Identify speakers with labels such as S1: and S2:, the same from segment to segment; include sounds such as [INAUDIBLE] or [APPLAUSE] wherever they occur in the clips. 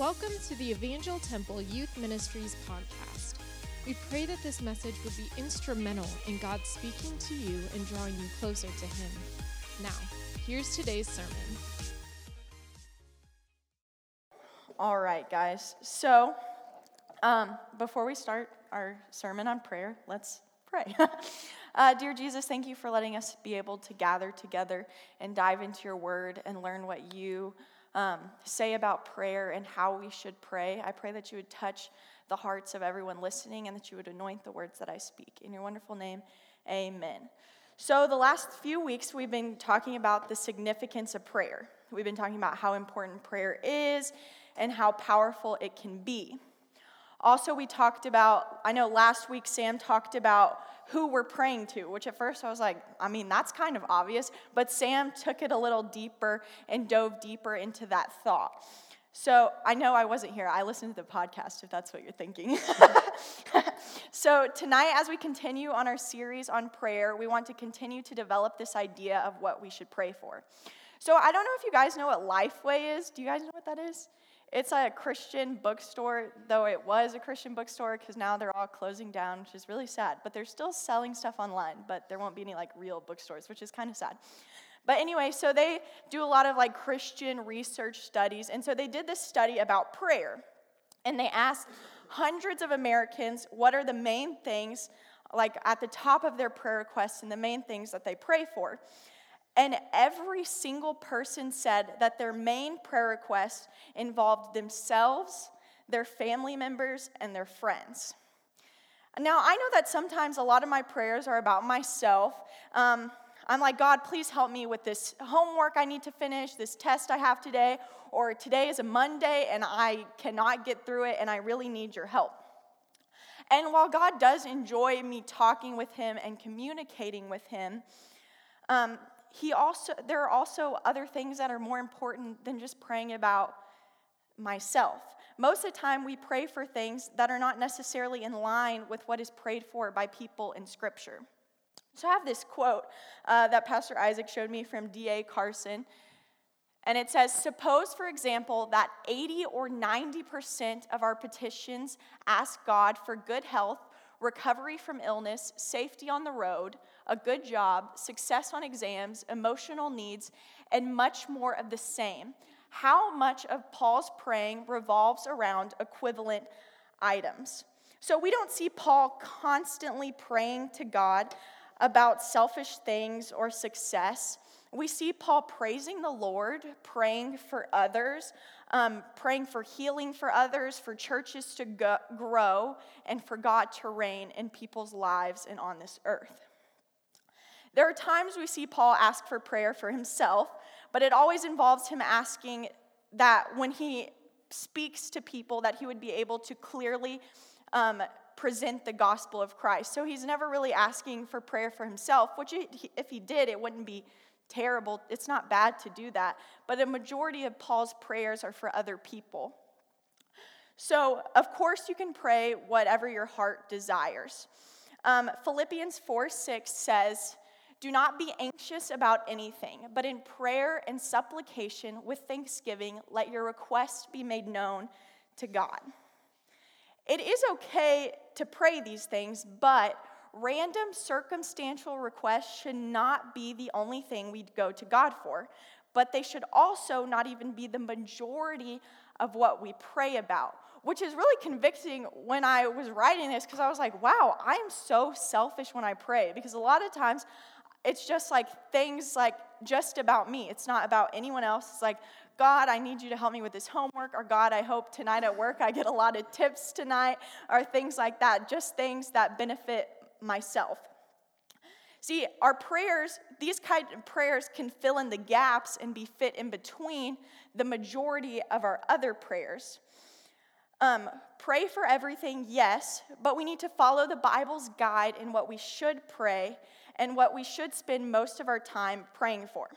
S1: Welcome to the Evangel Temple Youth Ministries podcast. We pray that this message would be instrumental in God speaking to you and drawing you closer to Him. Now, here's today's sermon.
S2: All right, guys. So, um, before we start our sermon on prayer, let's pray. [LAUGHS] uh, dear Jesus, thank you for letting us be able to gather together and dive into your word and learn what you um, say about prayer and how we should pray. I pray that you would touch the hearts of everyone listening and that you would anoint the words that I speak. In your wonderful name, amen. So, the last few weeks, we've been talking about the significance of prayer. We've been talking about how important prayer is and how powerful it can be. Also, we talked about, I know last week Sam talked about who we're praying to, which at first I was like, I mean, that's kind of obvious, but Sam took it a little deeper and dove deeper into that thought. So I know I wasn't here. I listened to the podcast, if that's what you're thinking. [LAUGHS] so tonight, as we continue on our series on prayer, we want to continue to develop this idea of what we should pray for. So I don't know if you guys know what Lifeway is. Do you guys know what that is? It's a Christian bookstore, though it was a Christian bookstore because now they're all closing down, which is really sad. But they're still selling stuff online, but there won't be any like real bookstores, which is kind of sad. But anyway, so they do a lot of like Christian research studies. And so they did this study about prayer. And they asked hundreds of Americans what are the main things, like at the top of their prayer requests and the main things that they pray for. And every single person said that their main prayer request involved themselves, their family members, and their friends. Now, I know that sometimes a lot of my prayers are about myself. Um, I'm like, God, please help me with this homework I need to finish, this test I have today, or today is a Monday and I cannot get through it and I really need your help. And while God does enjoy me talking with Him and communicating with Him, um, he also there are also other things that are more important than just praying about myself. Most of the time, we pray for things that are not necessarily in line with what is prayed for by people in Scripture. So I have this quote uh, that Pastor Isaac showed me from D.A. Carson. And it says, Suppose, for example, that 80 or 90% of our petitions ask God for good health, recovery from illness, safety on the road, a good job, success on exams, emotional needs, and much more of the same. How much of Paul's praying revolves around equivalent items? So we don't see Paul constantly praying to God about selfish things or success. We see Paul praising the Lord, praying for others, um, praying for healing for others, for churches to go, grow, and for God to reign in people's lives and on this earth. There are times we see Paul ask for prayer for himself, but it always involves him asking that when he speaks to people that he would be able to clearly um, present the gospel of Christ. So he's never really asking for prayer for himself, which if he did, it wouldn't be terrible. It's not bad to do that. But a majority of Paul's prayers are for other people. So, of course, you can pray whatever your heart desires. Um, Philippians 4 6 says, do not be anxious about anything, but in prayer and supplication with thanksgiving, let your requests be made known to God. It is okay to pray these things, but random circumstantial requests should not be the only thing we go to God for, but they should also not even be the majority of what we pray about, which is really convicting when I was writing this because I was like, wow, I am so selfish when I pray because a lot of times it's just like things like just about me. It's not about anyone else. It's like, God, I need you to help me with this homework, or God, I hope tonight at work I get a lot of tips tonight, or things like that. Just things that benefit myself. See, our prayers, these kind of prayers can fill in the gaps and be fit in between the majority of our other prayers. Um, pray for everything, yes, but we need to follow the Bible's guide in what we should pray and what we should spend most of our time praying for.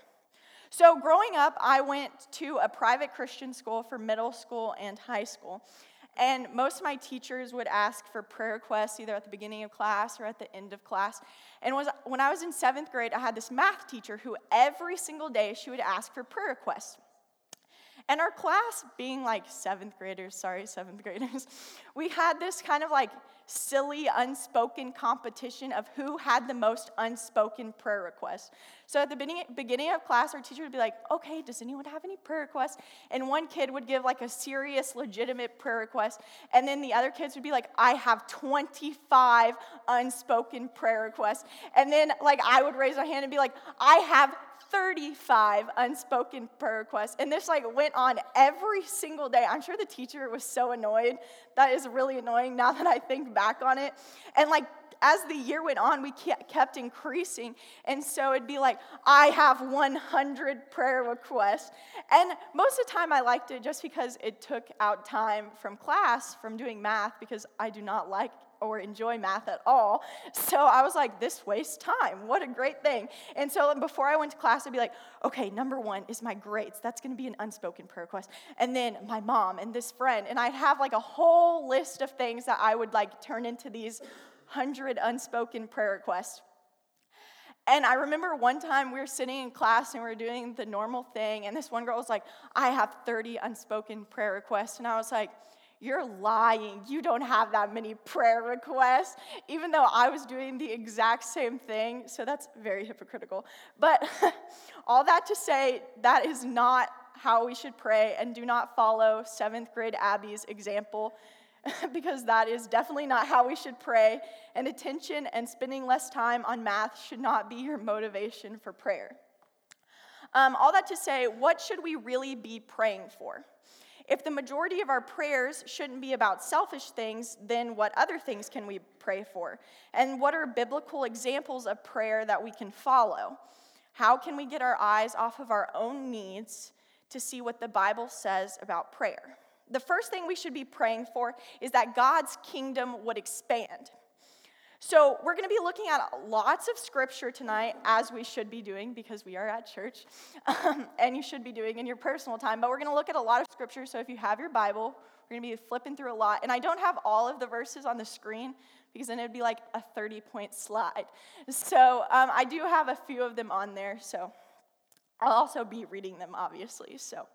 S2: So, growing up, I went to a private Christian school for middle school and high school. And most of my teachers would ask for prayer requests either at the beginning of class or at the end of class. And was, when I was in seventh grade, I had this math teacher who every single day she would ask for prayer requests. And our class, being like seventh graders, sorry, seventh graders, [LAUGHS] we had this kind of like silly unspoken competition of who had the most unspoken prayer requests. So at the beginning, beginning of class, our teacher would be like, okay, does anyone have any prayer requests? And one kid would give like a serious, legitimate prayer request. And then the other kids would be like, I have 25 unspoken prayer requests. And then like I would raise my hand and be like, I have 35 unspoken prayer requests. And this like went on every single day. I'm sure the teacher was so annoyed. That is really annoying now that I think back on it. And like as the year went on, we kept increasing. And so it'd be like, I have 100 prayer requests. And most of the time, I liked it just because it took out time from class, from doing math, because I do not like or enjoy math at all. So I was like, this wastes time. What a great thing. And so before I went to class, I'd be like, okay, number one is my grades. That's going to be an unspoken prayer request. And then my mom and this friend. And I'd have like a whole list of things that I would like turn into these hundred unspoken prayer requests. And I remember one time we were sitting in class and we were doing the normal thing, and this one girl was like, I have 30 unspoken prayer requests. And I was like, You're lying. You don't have that many prayer requests, even though I was doing the exact same thing. So that's very hypocritical. But [LAUGHS] all that to say, that is not how we should pray, and do not follow seventh grade Abby's example [LAUGHS] because that is definitely not how we should pray. And attention and spending less time on math should not be your motivation for prayer. Um, all that to say, what should we really be praying for? If the majority of our prayers shouldn't be about selfish things, then what other things can we pray for? And what are biblical examples of prayer that we can follow? How can we get our eyes off of our own needs to see what the Bible says about prayer? the first thing we should be praying for is that God's kingdom would expand. So, we're going to be looking at lots of scripture tonight, as we should be doing because we are at church, um, and you should be doing in your personal time. But we're going to look at a lot of scripture. So, if you have your Bible, we're going to be flipping through a lot. And I don't have all of the verses on the screen because then it would be like a 30 point slide. So, um, I do have a few of them on there. So, I'll also be reading them, obviously. So,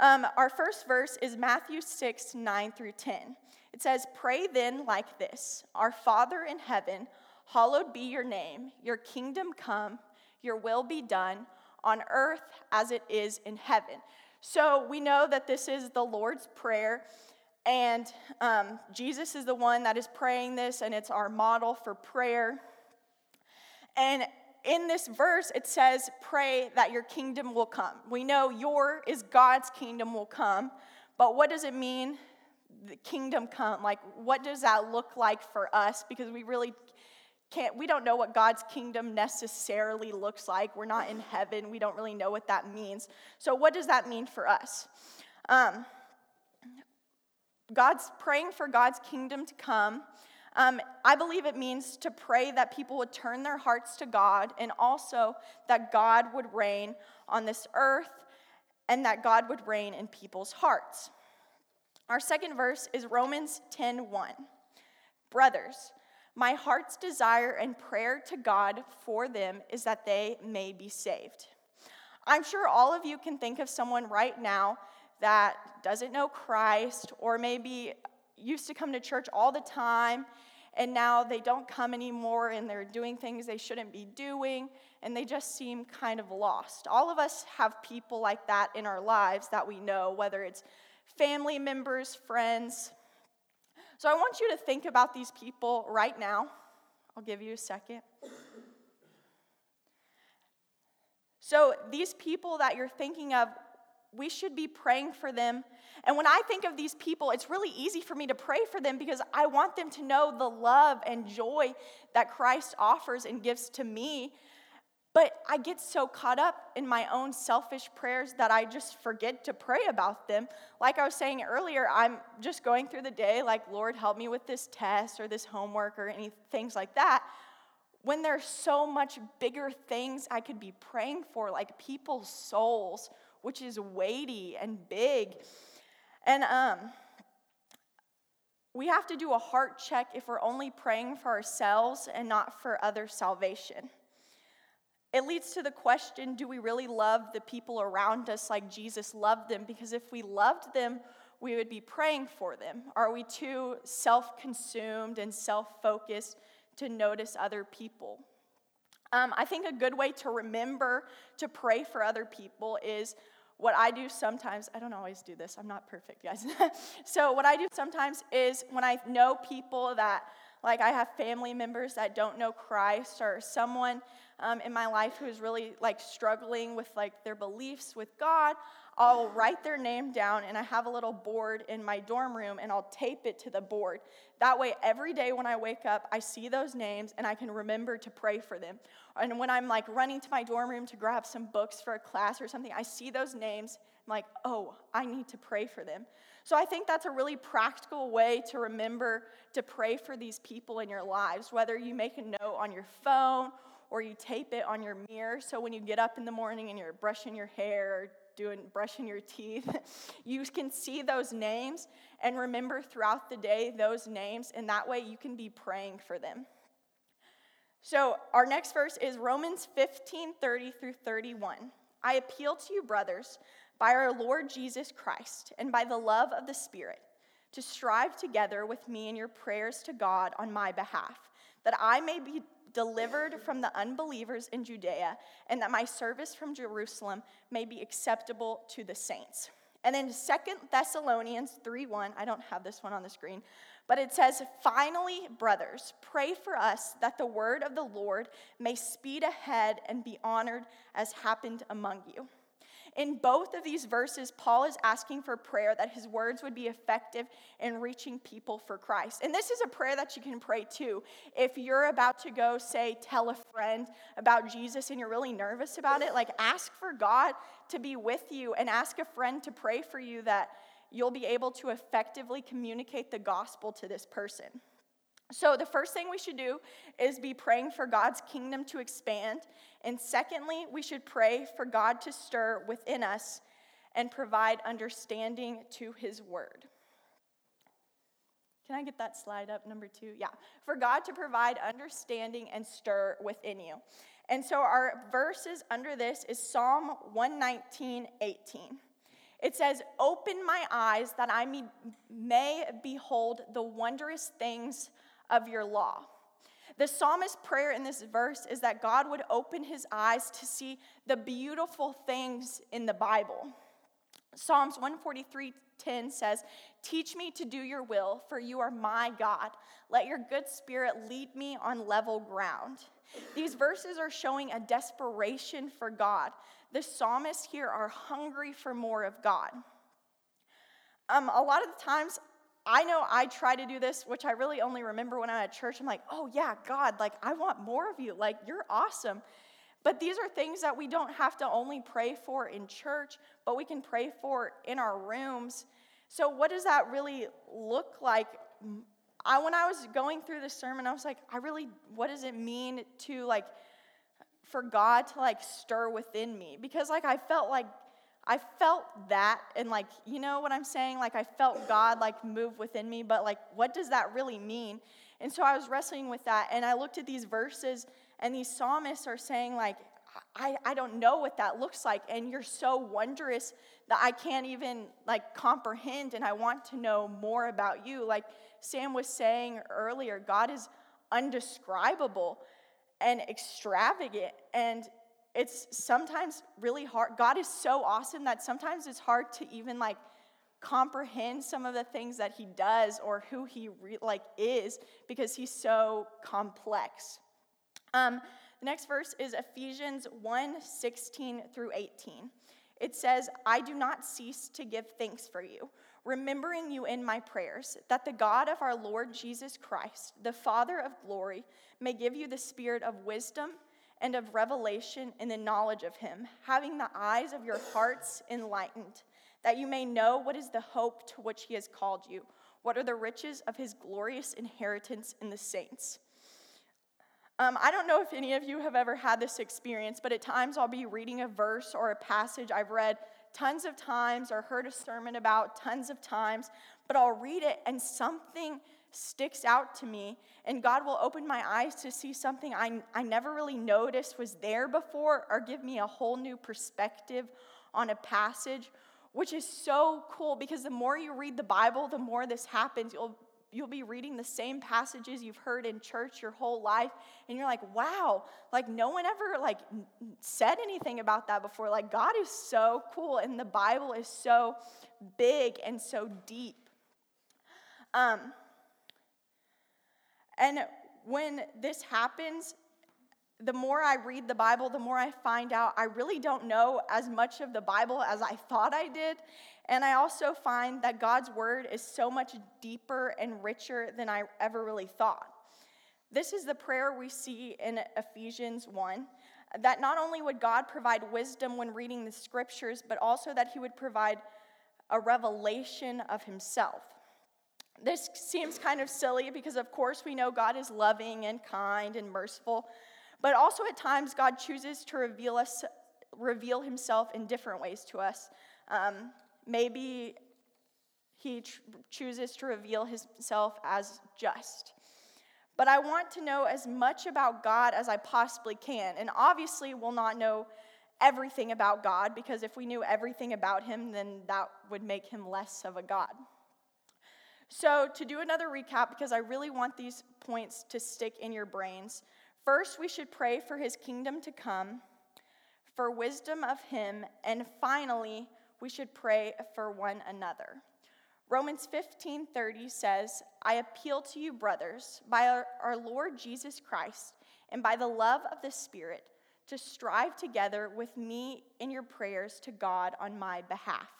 S2: um, our first verse is Matthew 6, 9 through 10. It says, Pray then like this Our Father in heaven, hallowed be your name, your kingdom come, your will be done on earth as it is in heaven. So we know that this is the Lord's Prayer, and um, Jesus is the one that is praying this, and it's our model for prayer. And in this verse, it says, Pray that your kingdom will come. We know your is God's kingdom will come, but what does it mean, the kingdom come? Like, what does that look like for us? Because we really can't, we don't know what God's kingdom necessarily looks like. We're not in heaven, we don't really know what that means. So, what does that mean for us? Um, God's praying for God's kingdom to come um, I believe it means to pray that people would turn their hearts to God and also that God would reign on this earth and that God would reign in people's hearts. Our second verse is Romans 10:1. Brothers, my heart's desire and prayer to God for them is that they may be saved. I'm sure all of you can think of someone right now that doesn't know Christ or maybe used to come to church all the time and now they don't come anymore and they're doing things they shouldn't be doing and they just seem kind of lost. All of us have people like that in our lives that we know, whether it's family members, friends. So I want you to think about these people right now. I'll give you a second. So, these people that you're thinking of, we should be praying for them and when I think of these people, it's really easy for me to pray for them because I want them to know the love and joy that Christ offers and gives to me. But I get so caught up in my own selfish prayers that I just forget to pray about them. Like I was saying earlier, I'm just going through the day, like, Lord, help me with this test or this homework or any things like that. When there's so much bigger things I could be praying for, like people's souls, which is weighty and big. And um, we have to do a heart check if we're only praying for ourselves and not for other salvation. It leads to the question do we really love the people around us like Jesus loved them? Because if we loved them, we would be praying for them. Are we too self consumed and self focused to notice other people? Um, I think a good way to remember to pray for other people is what I do sometimes. I don't always do this, I'm not perfect, guys. [LAUGHS] so, what I do sometimes is when I know people that, like, I have family members that don't know Christ or someone um, in my life who is really like struggling with like their beliefs with God, I'll write their name down and I have a little board in my dorm room and I'll tape it to the board. That way, every day when I wake up, I see those names and I can remember to pray for them. And when I'm like running to my dorm room to grab some books for a class or something, I see those names. I'm like, oh, I need to pray for them. So I think that's a really practical way to remember to pray for these people in your lives, whether you make a note on your phone or you tape it on your mirror. So when you get up in the morning and you're brushing your hair or doing brushing your teeth [LAUGHS] you can see those names and remember throughout the day those names and that way you can be praying for them. So our next verse is romans 15 30 through 31 i appeal to you brothers by our lord jesus christ and by the love of the spirit to strive together with me in your prayers to god on my behalf that i may be delivered from the unbelievers in Judea, and that my service from Jerusalem may be acceptable to the saints. And then Second Thessalonians 3:1, I don't have this one on the screen, but it says, "Finally, brothers, pray for us that the word of the Lord may speed ahead and be honored as happened among you." In both of these verses, Paul is asking for prayer that his words would be effective in reaching people for Christ. And this is a prayer that you can pray too. If you're about to go, say, tell a friend about Jesus and you're really nervous about it, like ask for God to be with you and ask a friend to pray for you that you'll be able to effectively communicate the gospel to this person. So, the first thing we should do is be praying for God's kingdom to expand. And secondly, we should pray for God to stir within us and provide understanding to his word. Can I get that slide up, number two? Yeah. For God to provide understanding and stir within you. And so, our verses under this is Psalm 119, 18. It says, Open my eyes that I may behold the wondrous things of your law. The psalmist's prayer in this verse is that God would open his eyes to see the beautiful things in the Bible. Psalms 143:10 says, "Teach me to do your will, for you are my God. Let your good spirit lead me on level ground." These verses are showing a desperation for God. The psalmists here are hungry for more of God. Um, a lot of the times, I know I try to do this, which I really only remember when I'm at church. I'm like, oh, yeah, God, like, I want more of you. Like, you're awesome. But these are things that we don't have to only pray for in church, but we can pray for in our rooms. So, what does that really look like? I, when I was going through this sermon, I was like, I really, what does it mean to like, for God to like stir within me? Because like I felt like I felt that, and like, you know what I'm saying? Like, I felt God like move within me, but like, what does that really mean? And so I was wrestling with that, and I looked at these verses, and these psalmists are saying, like, I, I don't know what that looks like, and you're so wondrous that I can't even like comprehend, and I want to know more about you. Like Sam was saying earlier, God is undescribable and extravagant, and it's sometimes really hard. God is so awesome that sometimes it's hard to even like comprehend some of the things that he does or who he re- like is because he's so complex. Um, the next verse is Ephesians 1 16 through 18. It says, I do not cease to give thanks for you, remembering you in my prayers, that the God of our Lord Jesus Christ, the Father of glory, may give you the spirit of wisdom and of revelation in the knowledge of him, having the eyes of your hearts enlightened, that you may know what is the hope to which he has called you, what are the riches of his glorious inheritance in the saints. Um, I don't know if any of you have ever had this experience, but at times I'll be reading a verse or a passage I've read tons of times or heard a sermon about tons of times, but I'll read it and something sticks out to me, and God will open my eyes to see something I, I never really noticed was there before, or give me a whole new perspective on a passage, which is so cool because the more you read the Bible, the more this happens. You'll you'll be reading the same passages you've heard in church your whole life and you're like wow. Like no one ever like said anything about that before. Like god is so cool and the bible is so big and so deep. Um and when this happens the more I read the Bible, the more I find out I really don't know as much of the Bible as I thought I did. And I also find that God's word is so much deeper and richer than I ever really thought. This is the prayer we see in Ephesians 1 that not only would God provide wisdom when reading the scriptures, but also that He would provide a revelation of Himself. This seems kind of silly because, of course, we know God is loving and kind and merciful. But also at times, God chooses to reveal, us, reveal himself in different ways to us. Um, maybe he tr- chooses to reveal himself as just. But I want to know as much about God as I possibly can. And obviously, we'll not know everything about God because if we knew everything about him, then that would make him less of a God. So, to do another recap, because I really want these points to stick in your brains, First, we should pray for his kingdom to come, for wisdom of him, and finally, we should pray for one another. Romans 15:30 says, "I appeal to you, brothers, by our, our Lord Jesus Christ and by the love of the Spirit, to strive together with me in your prayers to God on my behalf."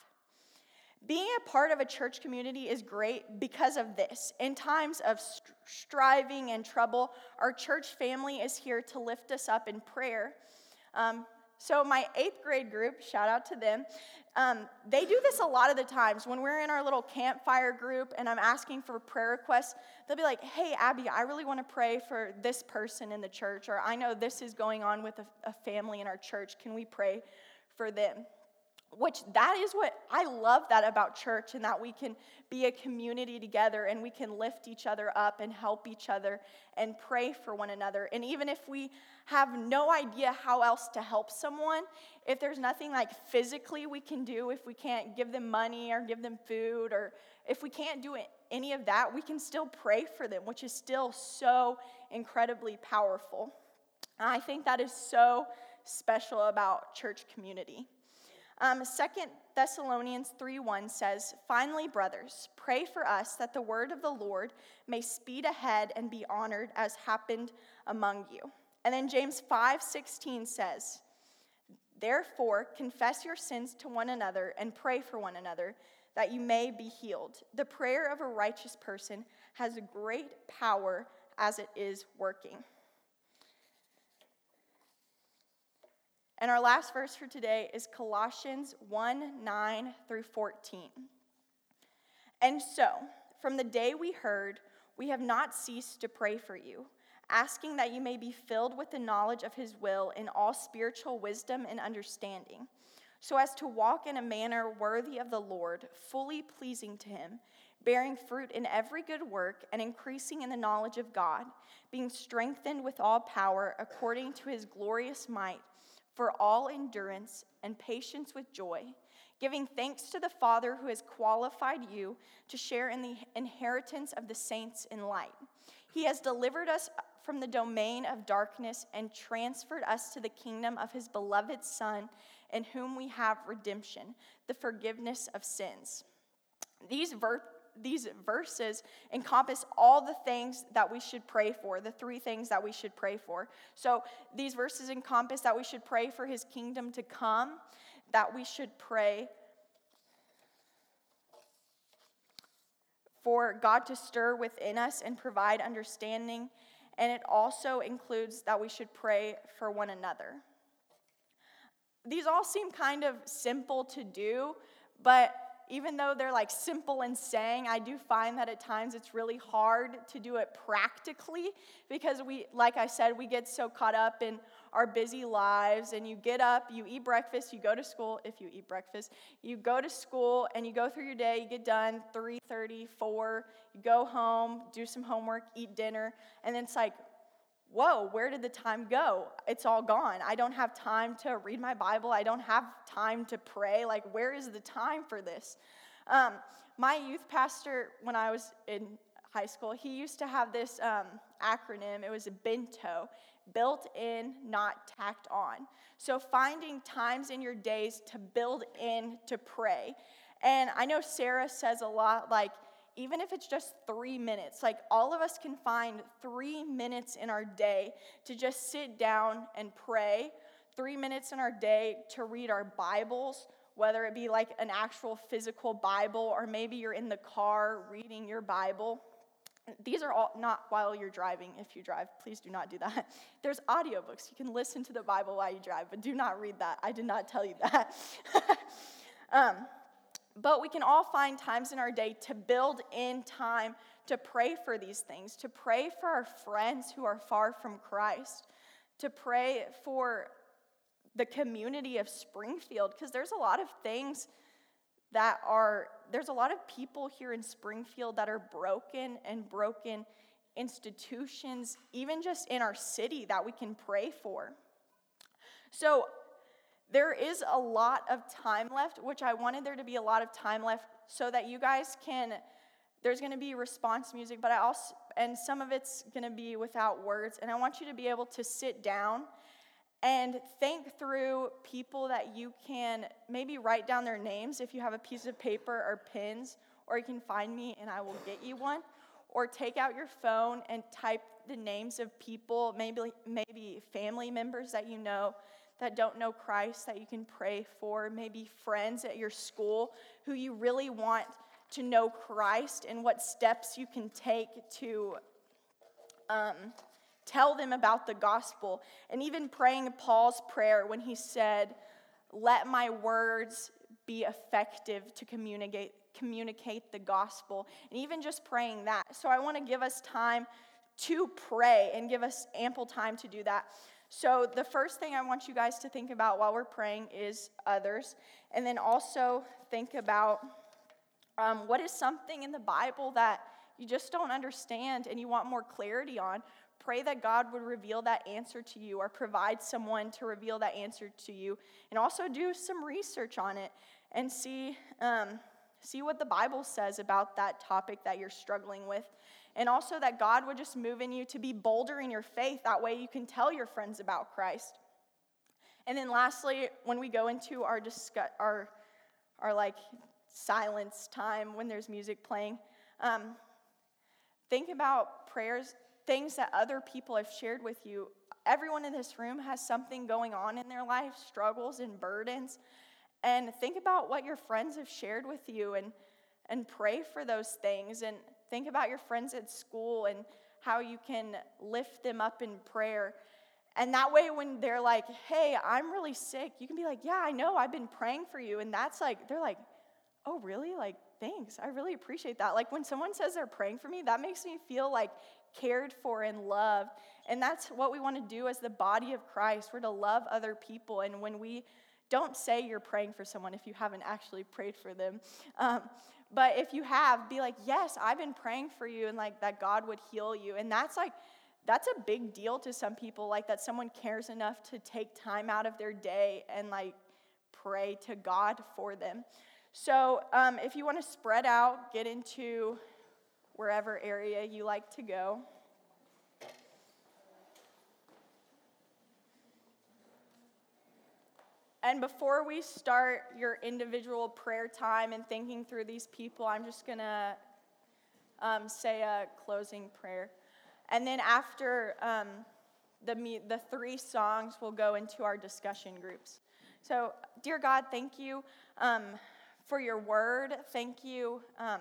S2: Being a part of a church community is great because of this. In times of st- striving and trouble, our church family is here to lift us up in prayer. Um, so, my eighth grade group, shout out to them, um, they do this a lot of the times. When we're in our little campfire group and I'm asking for prayer requests, they'll be like, hey, Abby, I really want to pray for this person in the church, or I know this is going on with a, a family in our church. Can we pray for them? Which that is what I love that about church and that we can be a community together and we can lift each other up and help each other and pray for one another. And even if we have no idea how else to help someone, if there's nothing like physically we can do, if we can't give them money or give them food, or if we can't do any of that, we can still pray for them, which is still so incredibly powerful. I think that is so special about church community. Um, 2 Thessalonians 3:1 says, Finally, brothers, pray for us that the word of the Lord may speed ahead and be honored as happened among you. And then James 5:16 says, Therefore, confess your sins to one another and pray for one another that you may be healed. The prayer of a righteous person has great power as it is working. And our last verse for today is Colossians 1 9 through 14. And so, from the day we heard, we have not ceased to pray for you, asking that you may be filled with the knowledge of his will in all spiritual wisdom and understanding, so as to walk in a manner worthy of the Lord, fully pleasing to him, bearing fruit in every good work and increasing in the knowledge of God, being strengthened with all power according to his glorious might for all endurance and patience with joy, giving thanks to the Father who has qualified you to share in the inheritance of the saints in light. He has delivered us from the domain of darkness and transferred us to the kingdom of his beloved Son, in whom we have redemption, the forgiveness of sins. These ver- these verses encompass all the things that we should pray for, the three things that we should pray for. So these verses encompass that we should pray for his kingdom to come, that we should pray for God to stir within us and provide understanding, and it also includes that we should pray for one another. These all seem kind of simple to do, but even though they're like simple in saying, I do find that at times it's really hard to do it practically because we, like I said, we get so caught up in our busy lives and you get up, you eat breakfast, you go to school, if you eat breakfast, you go to school and you go through your day, you get done 3:30, 4, you go home, do some homework, eat dinner, and then it's like, whoa, where did the time go? It's all gone. I don't have time to read my Bible. I don't have time to pray. Like, where is the time for this? Um, my youth pastor, when I was in high school, he used to have this um, acronym. It was a BINTO built in, not tacked on. So, finding times in your days to build in to pray. And I know Sarah says a lot like, even if it's just three minutes, like all of us can find three minutes in our day to just sit down and pray, three minutes in our day to read our Bibles, whether it be like an actual physical Bible or maybe you're in the car reading your Bible. These are all not while you're driving. If you drive, please do not do that. [LAUGHS] There's audiobooks. You can listen to the Bible while you drive, but do not read that. I did not tell you that. [LAUGHS] um, but we can all find times in our day to build in time to pray for these things, to pray for our friends who are far from Christ, to pray for the community of Springfield, because there's a lot of things that are, there's a lot of people here in Springfield that are broken and broken institutions, even just in our city, that we can pray for. So there is a lot of time left, which I wanted there to be a lot of time left so that you guys can. There's going to be response music, but I also, and some of it's going to be without words. And I want you to be able to sit down and think through people that you can maybe write down their names if you have a piece of paper or pens, or you can find me and I will get you one. Or take out your phone and type the names of people, maybe, maybe family members that you know that don't know Christ that you can pray for, maybe friends at your school who you really want to know Christ and what steps you can take to um, tell them about the gospel. And even praying Paul's prayer when he said, Let my words be effective to communicate, communicate the gospel. And even just praying that. So I want to give us time to pray and give us ample time to do that. So, the first thing I want you guys to think about while we're praying is others. And then also think about um, what is something in the Bible that you just don't understand and you want more clarity on. Pray that God would reveal that answer to you or provide someone to reveal that answer to you. And also do some research on it and see, um, see what the Bible says about that topic that you're struggling with and also that God would just move in you to be bolder in your faith. That way you can tell your friends about Christ. And then lastly, when we go into our discuss, our, our like silence time when there's music playing, um, think about prayers, things that other people have shared with you. Everyone in this room has something going on in their life, struggles and burdens. And think about what your friends have shared with you and, and pray for those things. And Think about your friends at school and how you can lift them up in prayer. And that way, when they're like, hey, I'm really sick, you can be like, yeah, I know, I've been praying for you. And that's like, they're like, oh, really? Like, thanks. I really appreciate that. Like, when someone says they're praying for me, that makes me feel like cared for and loved. And that's what we want to do as the body of Christ. We're to love other people. And when we don't say you're praying for someone if you haven't actually prayed for them. Um, but if you have, be like, yes, I've been praying for you and like that God would heal you. And that's like, that's a big deal to some people, like that someone cares enough to take time out of their day and like pray to God for them. So um, if you want to spread out, get into wherever area you like to go. And before we start your individual prayer time and thinking through these people, I'm just going to um, say a closing prayer. And then after um, the, the three songs, we'll go into our discussion groups. So, dear God, thank you um, for your word. Thank you um,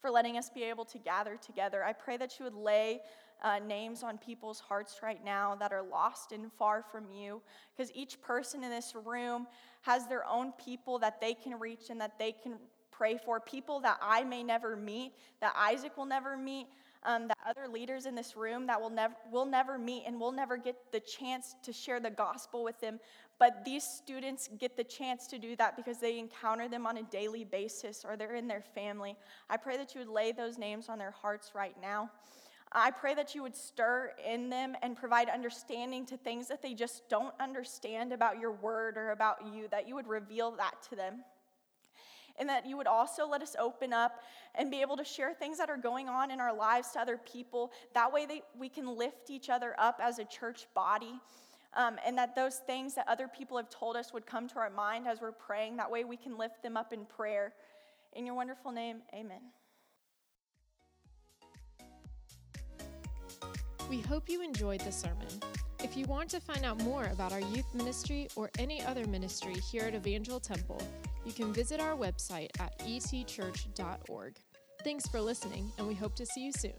S2: for letting us be able to gather together. I pray that you would lay uh, names on people's hearts right now that are lost and far from you. Because each person in this room has their own people that they can reach and that they can pray for, people that I may never meet, that Isaac will never meet. Um, that other leaders in this room that will never will never meet and will never get the chance to share the gospel with them but these students get the chance to do that because they encounter them on a daily basis or they're in their family. I pray that you would lay those names on their hearts right now. I pray that you would stir in them and provide understanding to things that they just don't understand about your word or about you, that you would reveal that to them. And that you would also let us open up and be able to share things that are going on in our lives to other people. That way, they, we can lift each other up as a church body um, and that those things that other people have told us would come to our mind as we're praying. That way we can lift them up in prayer. In your wonderful name, amen.
S1: We hope you enjoyed the sermon. If you want to find out more about our youth ministry or any other ministry here at Evangel Temple, you can visit our website at etchurch.org. Thanks for listening, and we hope to see you soon.